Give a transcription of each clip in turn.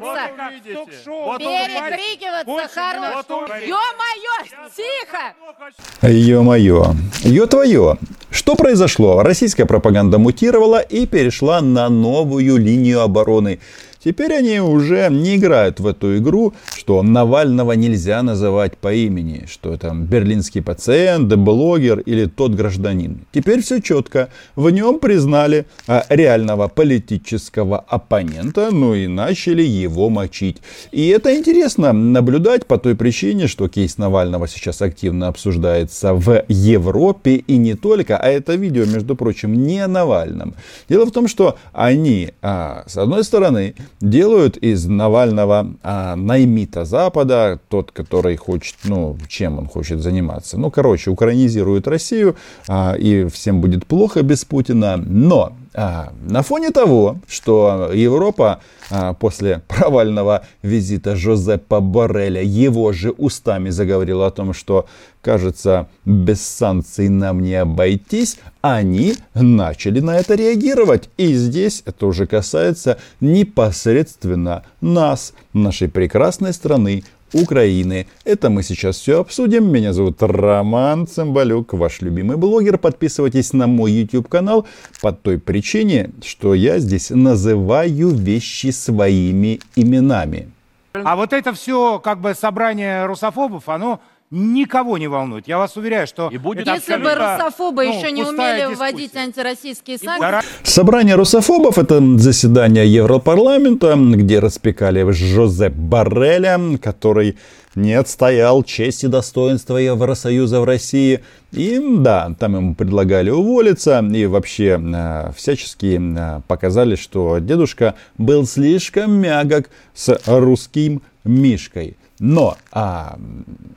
перекрикиваться. Перекрикиваться хорошо. Ё-моё, тихо! Ё-моё. Ё-твоё. Что произошло? Российская пропаганда мутировала и перешла на новую линию обороны. Теперь они уже не играют в эту игру, что Навального нельзя называть по имени, что там берлинский пациент, блогер или тот гражданин. Теперь все четко. В нем признали а, реального политического оппонента, ну и начали его мочить. И это интересно наблюдать по той причине, что кейс Навального сейчас активно обсуждается в Европе и не только, а это видео, между прочим, не о Навальном. Дело в том, что они, а, с одной стороны, делают из Навального а, наймита Запада, тот, который хочет, ну, чем он хочет заниматься. Ну, короче, украинизирует Россию, а, и всем будет плохо без Путина. Но на фоне того, что Европа а, после провального визита Жозепа Борреля его же устами заговорила о том, что, кажется, без санкций нам не обойтись, они начали на это реагировать. И здесь это уже касается непосредственно нас, нашей прекрасной страны, Украины. Это мы сейчас все обсудим. Меня зовут Роман Цымбалюк, ваш любимый блогер. Подписывайтесь на мой YouTube канал по той причине, что я здесь называю вещи своими именами. А вот это все как бы собрание русофобов, оно никого не волнует. Я вас уверяю, что... И будет Если бы русофобы ну, еще не умели дискуссия. вводить антироссийские санкции, Собрание русофобов – это заседание Европарламента, где распекали Жозеп Барреля, который не отстоял честь и достоинство Евросоюза в России. И да, там ему предлагали уволиться и вообще э, всячески э, показали, что дедушка был слишком мягок с русским Мишкой. Но а,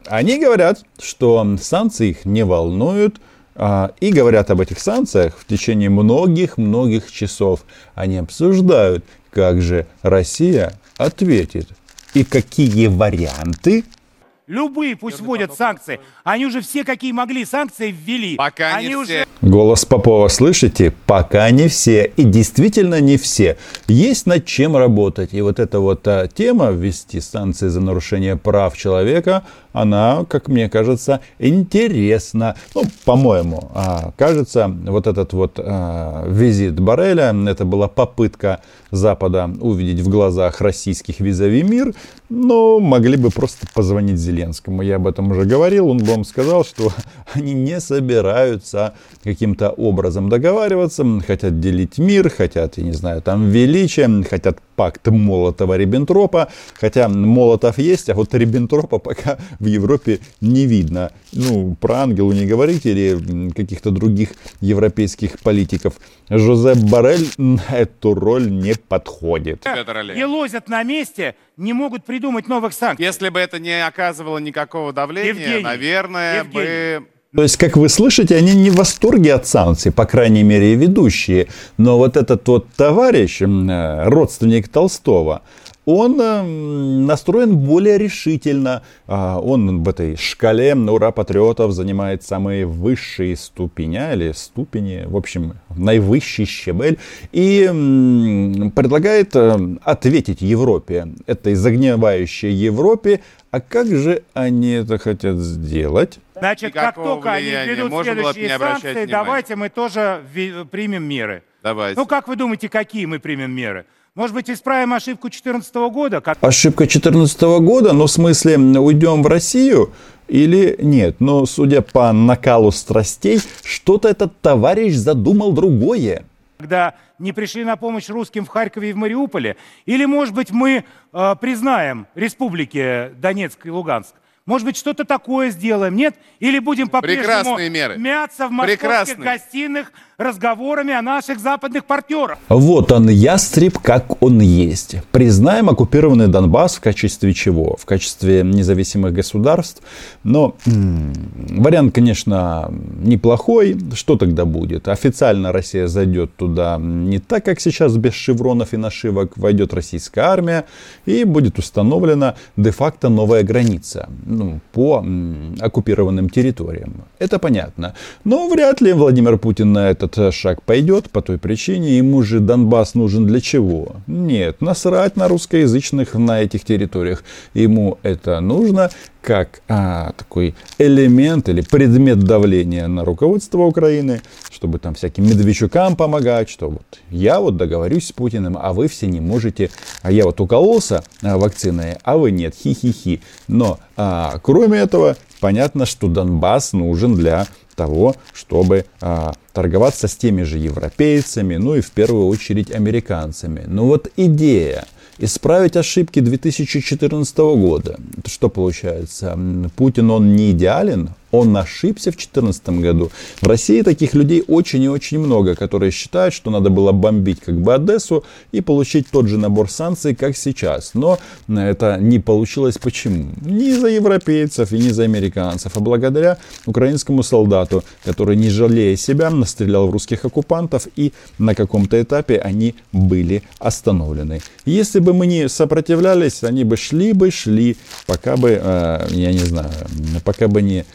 они говорят, что санкции их не волнуют, а, и говорят об этих санкциях в течение многих-многих часов. Они обсуждают, как же Россия ответит и какие варианты Любые пусть вводят санкции. Они уже все, какие могли, санкции ввели. Пока Они не уже все. Голос Попова, слышите? Пока не все. И действительно не все. Есть над чем работать. И вот эта вот а, тема ввести санкции за нарушение прав человека, она, как мне кажется, интересна. Ну, по-моему, а, кажется, вот этот вот а, визит Барреля, это была попытка Запада увидеть в глазах российских визави мир, но могли бы просто позвонить Зеленскому. Я об этом уже говорил, он бы вам сказал, что они не собираются каким-то образом договариваться, хотят делить мир, хотят, я не знаю, там величие, хотят пакт Молотова-Риббентропа, хотя Молотов есть, а вот Риббентропа пока в Европе не видно. Ну, про Ангелу не говорите или каких-то других европейских политиков. Жозеп Барель на эту роль не подходит. Олег. елозят на месте, не могут придумать новых санкций. Если бы это не оказывало никакого давления, Евгений, наверное, Евгений. бы... То есть, как вы слышите, они не в восторге от санкций, по крайней мере, и ведущие. Но вот этот вот товарищ, э, родственник Толстого, он э, настроен более решительно. А, Он в этой шкале ура патриотов занимает самые высшие ступеня или ступени, в общем, наивысший щебель. И предлагает э, ответить Европе, этой загнивающей Европе. А как же они это хотят сделать? Значит, как только они введут следующие санкции, внимания. давайте мы тоже примем меры. Давайте. Ну, как вы думаете, какие мы примем меры? Может быть, исправим ошибку 2014 года? Как... Ошибка 2014 года, ну, в смысле, уйдем в Россию или нет? Но, судя по накалу страстей, что-то этот товарищ задумал другое. когда не пришли на помощь русским в Харькове и в Мариуполе? Или, может быть, мы э, признаем республики Донецк и Луганск? Может быть, что-то такое сделаем, нет? Или будем по-прежнему Прекрасные меры. мяться в московских Прекрасные. гостиных разговорами о наших западных партнерах? Вот он, ястреб, как он есть. Признаем оккупированный Донбасс в качестве чего? В качестве независимых государств. Но м, вариант, конечно, неплохой. Что тогда будет? Официально Россия зайдет туда не так, как сейчас, без шевронов и нашивок. Войдет российская армия и будет установлена де-факто новая граница. Ну, по оккупированным территориям. Это понятно. Но вряд ли Владимир Путин на этот э, шаг пойдет по той причине, ему же Донбасс нужен для чего? Нет, насрать на русскоязычных на этих территориях. Ему это нужно как а, такой элемент или предмет давления на руководство Украины, чтобы там всяким медведчукам помогать, что вот я вот договорюсь с Путиным, а вы все не можете, а я вот укололся а, вакциной, а вы нет, хи-хи-хи. Но а, кроме этого, понятно, что Донбасс нужен для того, чтобы а, торговаться с теми же европейцами, ну и в первую очередь американцами. Но вот идея исправить ошибки 2014 года. Что получается? Путин, он не идеален, он ошибся в 2014 году. В России таких людей очень и очень много, которые считают, что надо было бомбить как бы Одессу и получить тот же набор санкций, как сейчас. Но это не получилось. Почему? Не из-за европейцев и не из-за американцев, а благодаря украинскому солдату, который, не жалея себя, настрелял в русских оккупантов и на каком-то этапе они были остановлены. Если бы мы не сопротивлялись, они бы шли бы, шли, пока бы, э, я не знаю, пока бы не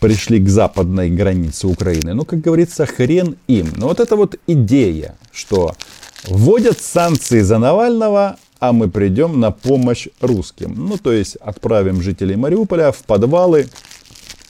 пришли к западной границе Украины. Ну, как говорится, хрен им. Но вот эта вот идея, что вводят санкции за Навального, а мы придем на помощь русским. Ну, то есть отправим жителей Мариуполя в подвалы,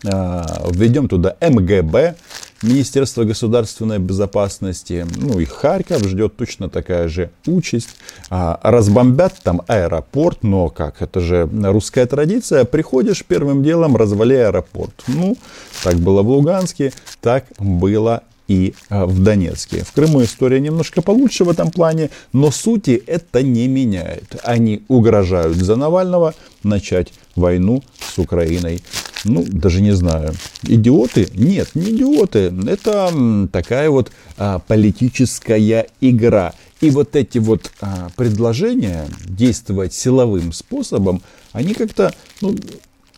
а, введем туда МГБ, Министерство государственной безопасности, ну и Харьков ждет точно такая же участь. А, разбомбят там аэропорт, но как, это же русская традиция. Приходишь первым делом, развали аэропорт. Ну, так было в Луганске, так было и а, в Донецке. В Крыму история немножко получше в этом плане, но сути это не меняет. Они угрожают за Навального начать войну с Украиной ну, даже не знаю, идиоты? Нет, не идиоты. Это такая вот а, политическая игра. И вот эти вот а, предложения действовать силовым способом, они как-то ну,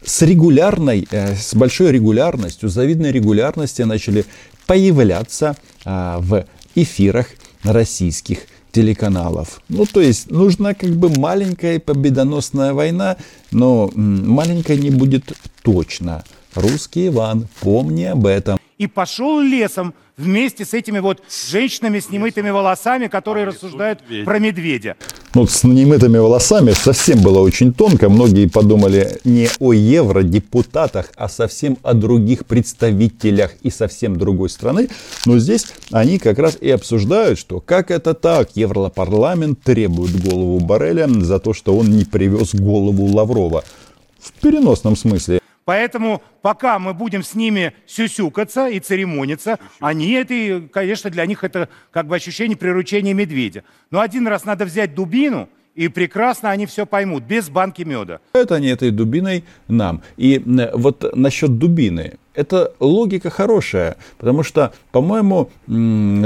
с регулярной, э, с большой регулярностью, завидной регулярностью начали появляться а, в эфирах российских телеканалов. Ну, то есть нужна как бы маленькая победоносная война, но маленькая не будет точно. Русский Иван, помни об этом. И пошел лесом вместе с этими вот женщинами с немытыми волосами, которые рассуждают про медведя. Ну, с немытыми волосами совсем было очень тонко. Многие подумали не о евродепутатах, а совсем о других представителях и совсем другой страны. Но здесь они как раз и обсуждают, что как это так, Европарламент требует голову Бареля за то, что он не привез голову Лаврова. В переносном смысле. Поэтому пока мы будем с ними сюсюкаться и церемониться, они это, конечно, для них это как бы ощущение приручения медведя. Но один раз надо взять дубину, и прекрасно они все поймут, без банки меда. Это они этой дубиной нам. И вот насчет дубины. Это логика хорошая, потому что, по-моему,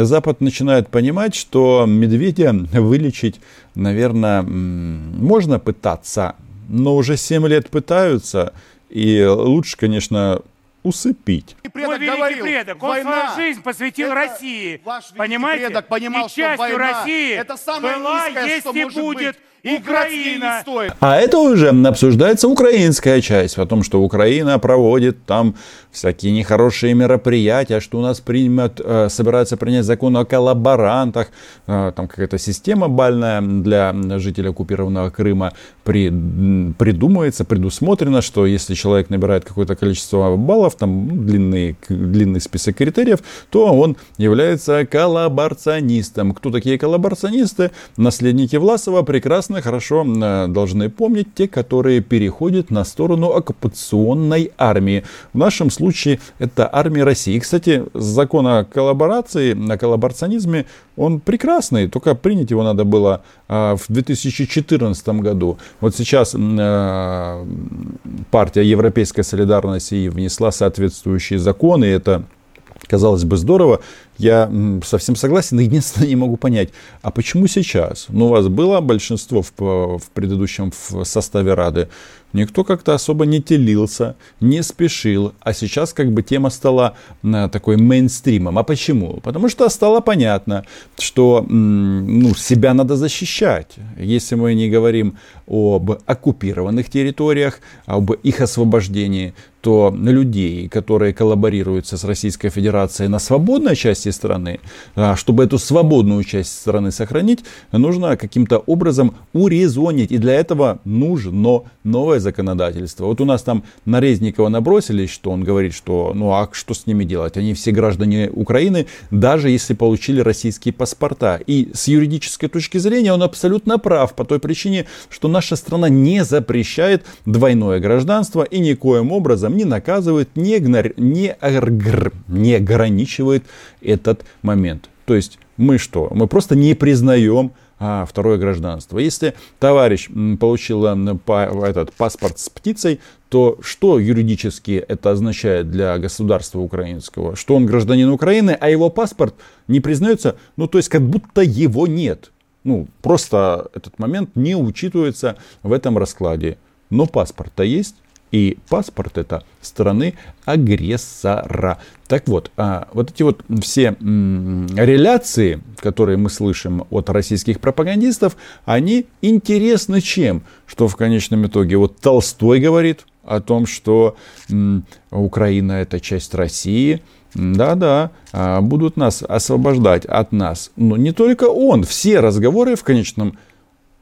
Запад начинает понимать, что медведя вылечить, наверное, можно пытаться, но уже 7 лет пытаются, и лучше, конечно, усыпить. Мой великий говорил, предок, он война, свою жизнь посвятил это России. Ваш понимаете? Предок понимал, и частью война, России это самое была, низкое, есть что и будет. Быть. Украина. А это уже обсуждается украинская часть, о том, что Украина проводит там всякие нехорошие мероприятия, что у нас примет, э, собираются принять закон о коллаборантах, э, там какая-то система бальная для жителей оккупированного Крыма при, придумывается, предусмотрено, что если человек набирает какое-то количество баллов, там ну, длинный, длинный список критериев, то он является коллаборационистом. Кто такие коллаборационисты? Наследники Власова прекрасно прекрасно, хорошо э, должны помнить те, которые переходят на сторону оккупационной армии. В нашем случае это армия России. Кстати, закон о коллаборации, о коллаборационизме, он прекрасный, только принять его надо было э, в 2014 году. Вот сейчас э, партия Европейской солидарности внесла соответствующие законы, это Казалось бы, здорово. Я совсем согласен. но Единственное, не могу понять, а почему сейчас? Ну, у вас было большинство в, в предыдущем в составе Рады. Никто как-то особо не телился, не спешил. А сейчас как бы тема стала такой мейнстримом. А почему? Потому что стало понятно, что ну, себя надо защищать. Если мы не говорим об оккупированных территориях, об их освобождении, то людей, которые коллаборируются с Российской Федерацией на свободной части страны, а, чтобы эту свободную часть страны сохранить, нужно каким-то образом урезонить. И для этого нужно новое законодательство. Вот у нас там на Резникова набросились, что он говорит, что ну а что с ними делать? Они все граждане Украины, даже если получили российские паспорта. И с юридической точки зрения он абсолютно прав по той причине, что наша страна не запрещает двойное гражданство и никоим образом не наказывает, не, игнор... не, агр... не ограничивает этот момент. То есть мы что? Мы просто не признаем а, второе гражданство. Если товарищ получил этот паспорт с птицей, то что юридически это означает для государства украинского? Что он гражданин Украины, а его паспорт не признается, ну то есть как будто его нет. Ну, просто этот момент не учитывается в этом раскладе. Но паспорт-то есть. И паспорт это страны агрессора. Так вот, а, вот эти вот все м, реляции, которые мы слышим от российских пропагандистов, они интересны чем? Что в конечном итоге вот Толстой говорит о том, что м, Украина это часть России, да-да, а, будут нас освобождать от нас. Но не только он, все разговоры в конечном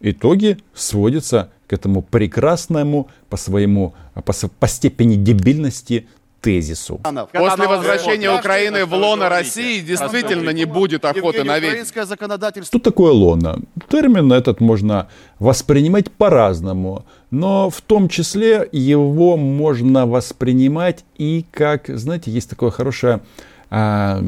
итоге сводятся к этому прекрасному по своему, по, по степени дебильности тезису. После возвращения Украины в лоно России действительно не будет охоты на ведьм. Что такое лоно? Термин этот можно воспринимать по-разному, но в том числе его можно воспринимать и как, знаете, есть такое хорошее а,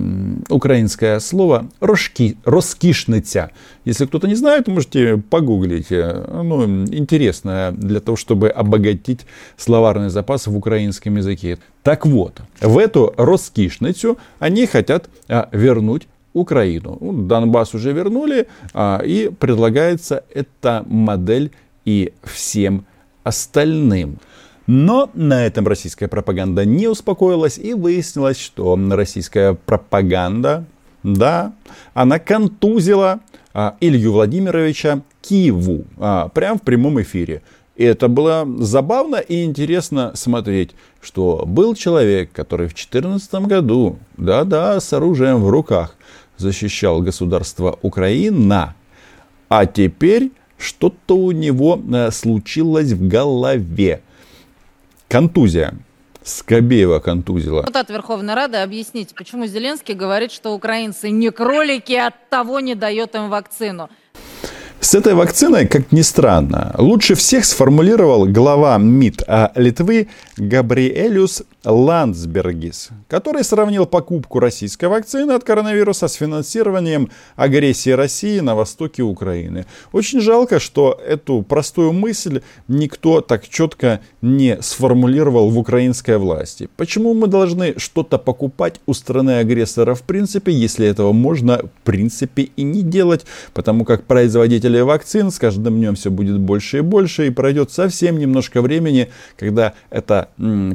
украинское слово «рожки», «роскишниця». Если кто-то не знает, можете погуглить. Ну, интересно для того, чтобы обогатить словарный запас в украинском языке. Так вот, в эту «роскишницю» они хотят а, вернуть Украину. Ну, Донбасс уже вернули, а, и предлагается эта модель и всем остальным. Но на этом российская пропаганда не успокоилась и выяснилось, что российская пропаганда, да, она контузила а, Илью Владимировича Киеву а, прямо в прямом эфире. И это было забавно и интересно смотреть, что был человек, который в 2014 году, да-да, с оружием в руках, защищал государство Украина, а теперь что-то у него э, случилось в голове. Контузия. Скобеева контузила. Депутат Верховной Рады, объясните, почему Зеленский говорит, что украинцы не кролики, от того не дает им вакцину. С этой вакциной, как ни странно, лучше всех сформулировал глава МИД а Литвы Габриэлюс Ландсбергис, который сравнил покупку российской вакцины от коронавируса с финансированием агрессии России на востоке Украины. Очень жалко, что эту простую мысль никто так четко не сформулировал в украинской власти. Почему мы должны что-то покупать у страны-агрессора в принципе, если этого можно в принципе и не делать, потому как производители вакцин с каждым днем все будет больше и больше, и пройдет совсем немножко времени, когда эта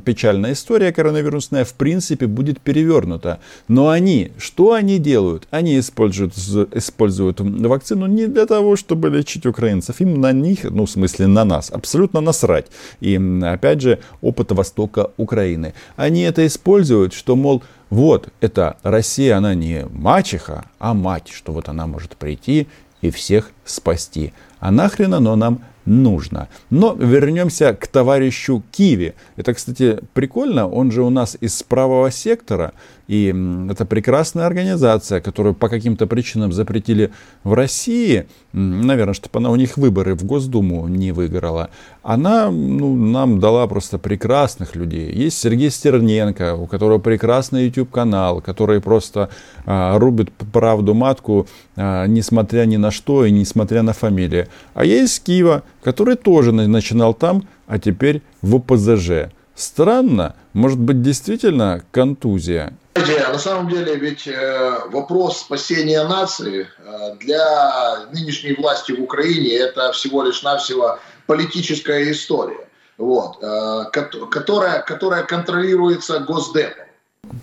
печальная история коронавирусная в принципе будет перевернута. Но они, что они делают? Они используют, используют вакцину не для того, чтобы лечить украинцев. Им на них, ну в смысле на нас, абсолютно насрать. И опять же, опыт Востока Украины. Они это используют, что, мол, вот, это Россия, она не мачеха, а мать, что вот она может прийти и всех спасти. А нахрен оно нам нужно. Но вернемся к товарищу Киви. Это, кстати, прикольно. Он же у нас из правого сектора. И это прекрасная организация, которую по каким-то причинам запретили в России. Наверное, чтобы она у них выборы в Госдуму не выиграла. Она ну, нам дала просто прекрасных людей. Есть Сергей Стерненко, у которого прекрасный YouTube-канал, который просто а, рубит правду матку, а, несмотря ни на что и несмотря на фамилии. А есть Киева, который тоже начинал там, а теперь в ОПЗЖ. Странно, может быть действительно контузия. На самом деле, ведь э, вопрос спасения нации э, для нынешней власти в Украине это всего лишь навсего политическая история, вот, э, которая, которая контролируется Госдепом.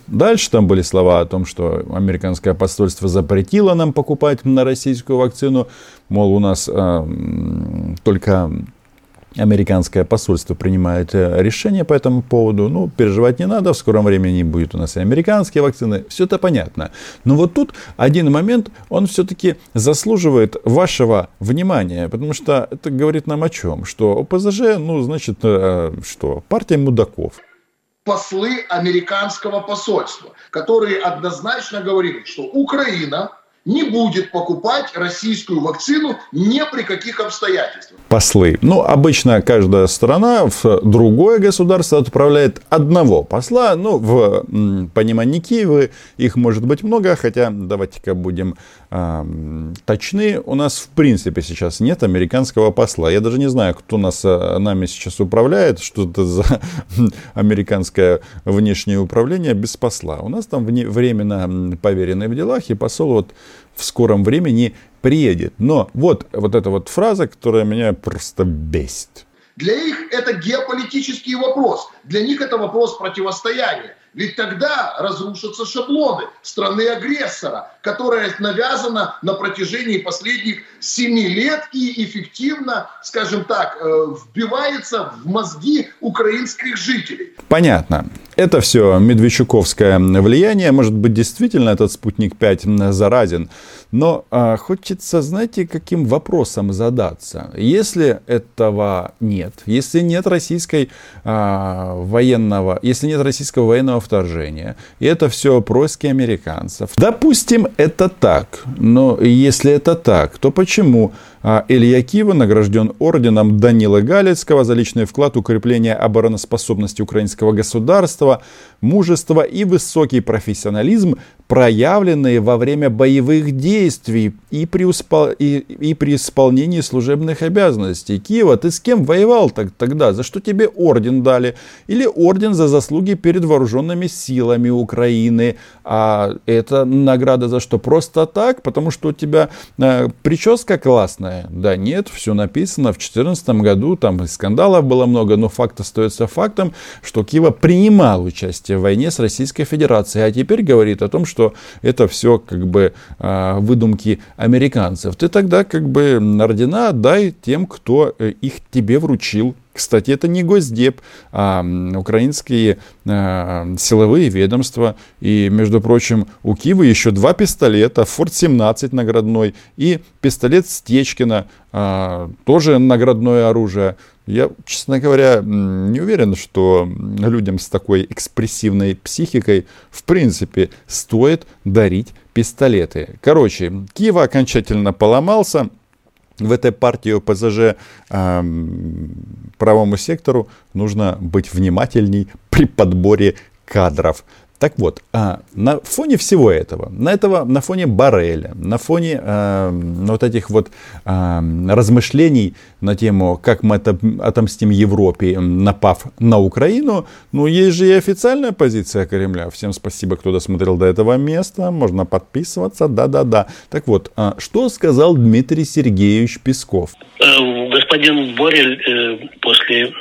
Дальше там были слова о том, что американское посольство запретило нам покупать на российскую вакцину. Мол, у нас э, только американское посольство принимает э, решение по этому поводу. Ну, переживать не надо, в скором времени будет у нас и американские вакцины. Все это понятно. Но вот тут один момент, он все-таки заслуживает вашего внимания, потому что это говорит нам о чем? Что ОПЗЖ, ну, значит, э, что? Партия мудаков послы американского посольства, которые однозначно говорили, что Украина не будет покупать российскую вакцину ни при каких обстоятельствах. Послы. Ну, обычно каждая страна в другое государство отправляет одного посла. Ну, в понимании Киева их может быть много, хотя давайте-ка будем точны. У нас, в принципе, сейчас нет американского посла. Я даже не знаю, кто нас, э, нами сейчас управляет, что это за американское внешнее управление без посла. У нас там временно поверенный в делах, и посол вот в скором времени приедет. Но вот, вот эта вот фраза, которая меня просто бесит. Для них это геополитический вопрос. Для них это вопрос противостояния. Ведь тогда разрушатся шаблоны страны-агрессора, которая навязана на протяжении последних семи лет и эффективно, скажем так, э, вбивается в мозги украинских жителей. Понятно. Это все медведчуковское влияние. Может быть, действительно этот спутник 5 заразен. Но а, хочется, знаете, каким вопросом задаться. Если этого нет, если нет российской а, военного, если нет российского военного вторжения, и это все происки американцев. Допустим, это так. Но если это так, то почему а Илья Кива награжден орденом Данила Галицкого за личный вклад в укрепление обороноспособности украинского государства, мужество и высокий профессионализм, проявленные во время боевых действий и при, успол... и, и при исполнении служебных обязанностей. Киева, ты с кем воевал так, тогда? За что тебе орден дали? Или орден за заслуги перед вооруженными силами Украины? А это награда за что? Просто так? Потому что у тебя э, прическа классная? Да нет, все написано. В 2014 году там скандалов было много, но факт остается фактом, что Киева принимал участие в войне с Российской Федерацией, а теперь говорит о том, что это все как бы а, выдумки американцев. Ты тогда как бы ордена отдай тем, кто э, их тебе вручил. Кстати, это не Госдеп, а украинские а, силовые ведомства. И, между прочим, у Киева еще два пистолета, Форт-17 наградной и пистолет Стечкина, а, тоже наградное оружие. Я, честно говоря, не уверен, что людям с такой экспрессивной психикой, в принципе, стоит дарить пистолеты. Короче, Киев окончательно поломался в этой партии ОПЗЖ э, правому сектору нужно быть внимательней при подборе кадров. Так вот, а, на фоне всего этого, на, этого, на фоне Барреля, на фоне э, вот этих вот э, размышлений на тему, как мы это, отомстим Европе, напав на Украину, ну, есть же и официальная позиция Кремля. Всем спасибо, кто досмотрел до этого места. Можно подписываться, да-да-да. Так вот, а что сказал Дмитрий Сергеевич Песков? Э, господин Борель э, после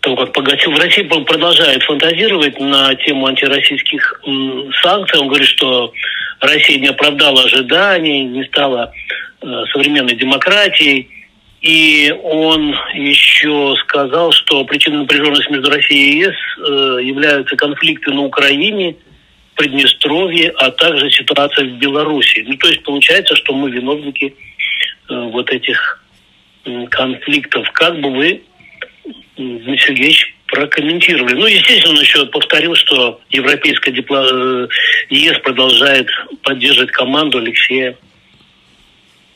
того, как Погачев в России продолжает фантазировать на тему антироссийских санкций. Он говорит, что Россия не оправдала ожиданий, не стала э, современной демократией. И он еще сказал, что причиной напряженности между Россией и ЕС э, являются конфликты на Украине, Приднестровье, а также ситуация в Беларуси. Ну, то есть получается, что мы виновники э, вот этих конфликтов. Как бы вы Дмитрий Сергеевич прокомментировали. Ну, естественно, он еще повторил, что Европейская дипло... Э, ЕС продолжает поддерживать команду Алексея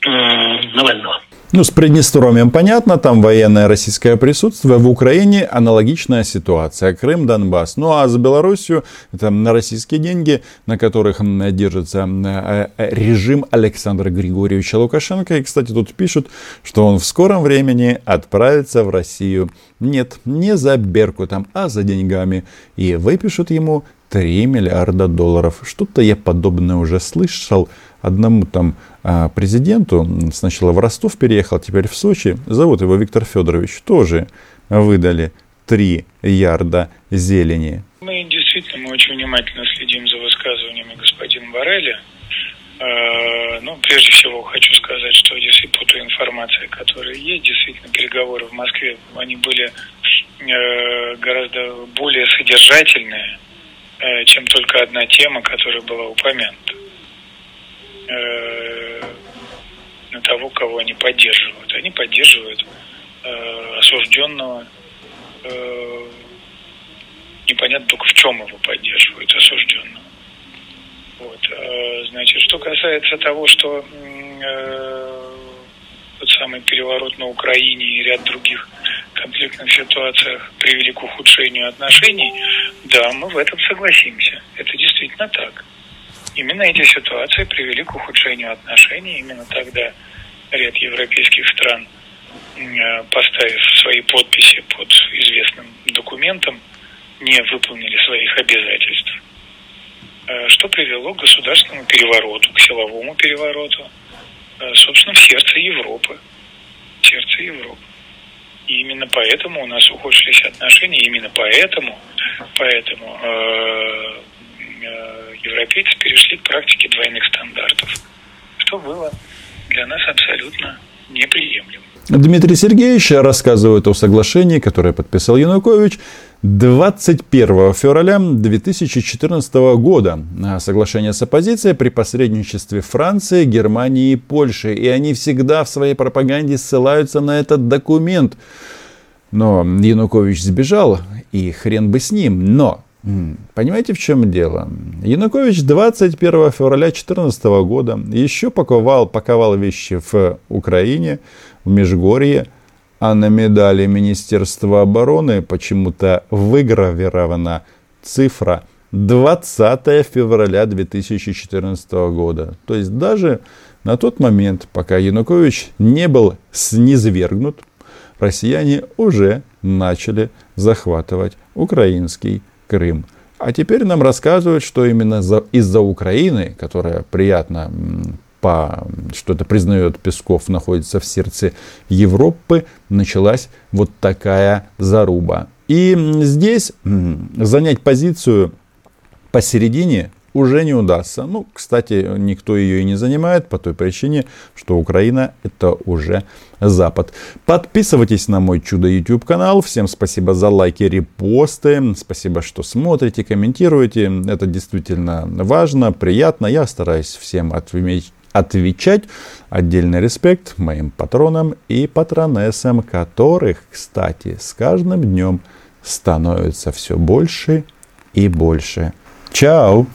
Навального. Ну, с Приднестровьем понятно, там военное российское присутствие. В Украине аналогичная ситуация. Крым, Донбасс. Ну, а за Белоруссию это на российские деньги, на которых держится э, э, режим Александра Григорьевича Лукашенко. И, кстати, тут пишут, что он в скором времени отправится в Россию. Нет, не за Беркутом, а за деньгами. И выпишут ему 3 миллиарда долларов. Что-то я подобное уже слышал одному там а, президенту, сначала в Ростов переехал, теперь в Сочи, зовут его Виктор Федорович, тоже выдали 3 ярда зелени. Мы действительно мы очень внимательно следим за высказываниями господина Барреля. Э, ну, прежде всего хочу сказать, что если по той которая есть, действительно переговоры в Москве, они были э, гораздо более содержательные, чем только одна тема, которая была упомянута. Э, на того, кого они поддерживают. Они поддерживают э, осужденного. Э, непонятно только в чем его поддерживают, осужденного. Вот. Значит, что касается того, что э, тот самый переворот на Украине и ряд других конфликтных ситуациях привели к ухудшению отношений, да, мы в этом согласимся. Это действительно так. Именно эти ситуации привели к ухудшению отношений. Именно тогда ряд европейских стран, э, поставив свои подписи под известным документом, не выполнили своих обязательств, э, что привело к государственному перевороту, к силовому перевороту, э, собственно, в сердце Европы. В сердце Европы. И именно поэтому у нас ухудшились отношения, именно поэтому, поэтому э, европейцы перешли к практике двойных стандартов, что было для нас абсолютно неприемлемо. Дмитрий Сергеевич рассказывает о соглашении, которое подписал Янукович 21 февраля 2014 года. Соглашение с оппозицией при посредничестве Франции, Германии и Польши. И они всегда в своей пропаганде ссылаются на этот документ. Но Янукович сбежал, и хрен бы с ним. Но Понимаете, в чем дело? Янукович 21 февраля 2014 года еще паковал, паковал вещи в Украине, в Межгорье, а на медали Министерства обороны почему-то выгравирована цифра 20 февраля 2014 года. То есть даже на тот момент, пока Янукович не был снизвергнут, россияне уже начали захватывать украинский Крым. А теперь нам рассказывают, что именно из-за Украины, которая приятно по, что это признает Песков, находится в сердце Европы, началась вот такая заруба. И здесь занять позицию посередине уже не удастся. Ну, кстати, никто ее и не занимает по той причине, что Украина это уже Запад. Подписывайтесь на мой чудо YouTube канал. Всем спасибо за лайки, репосты. Спасибо, что смотрите, комментируете. Это действительно важно, приятно. Я стараюсь всем отвечать. Отдельный респект моим патронам и патронессам, которых, кстати, с каждым днем становится все больше и больше. Чао!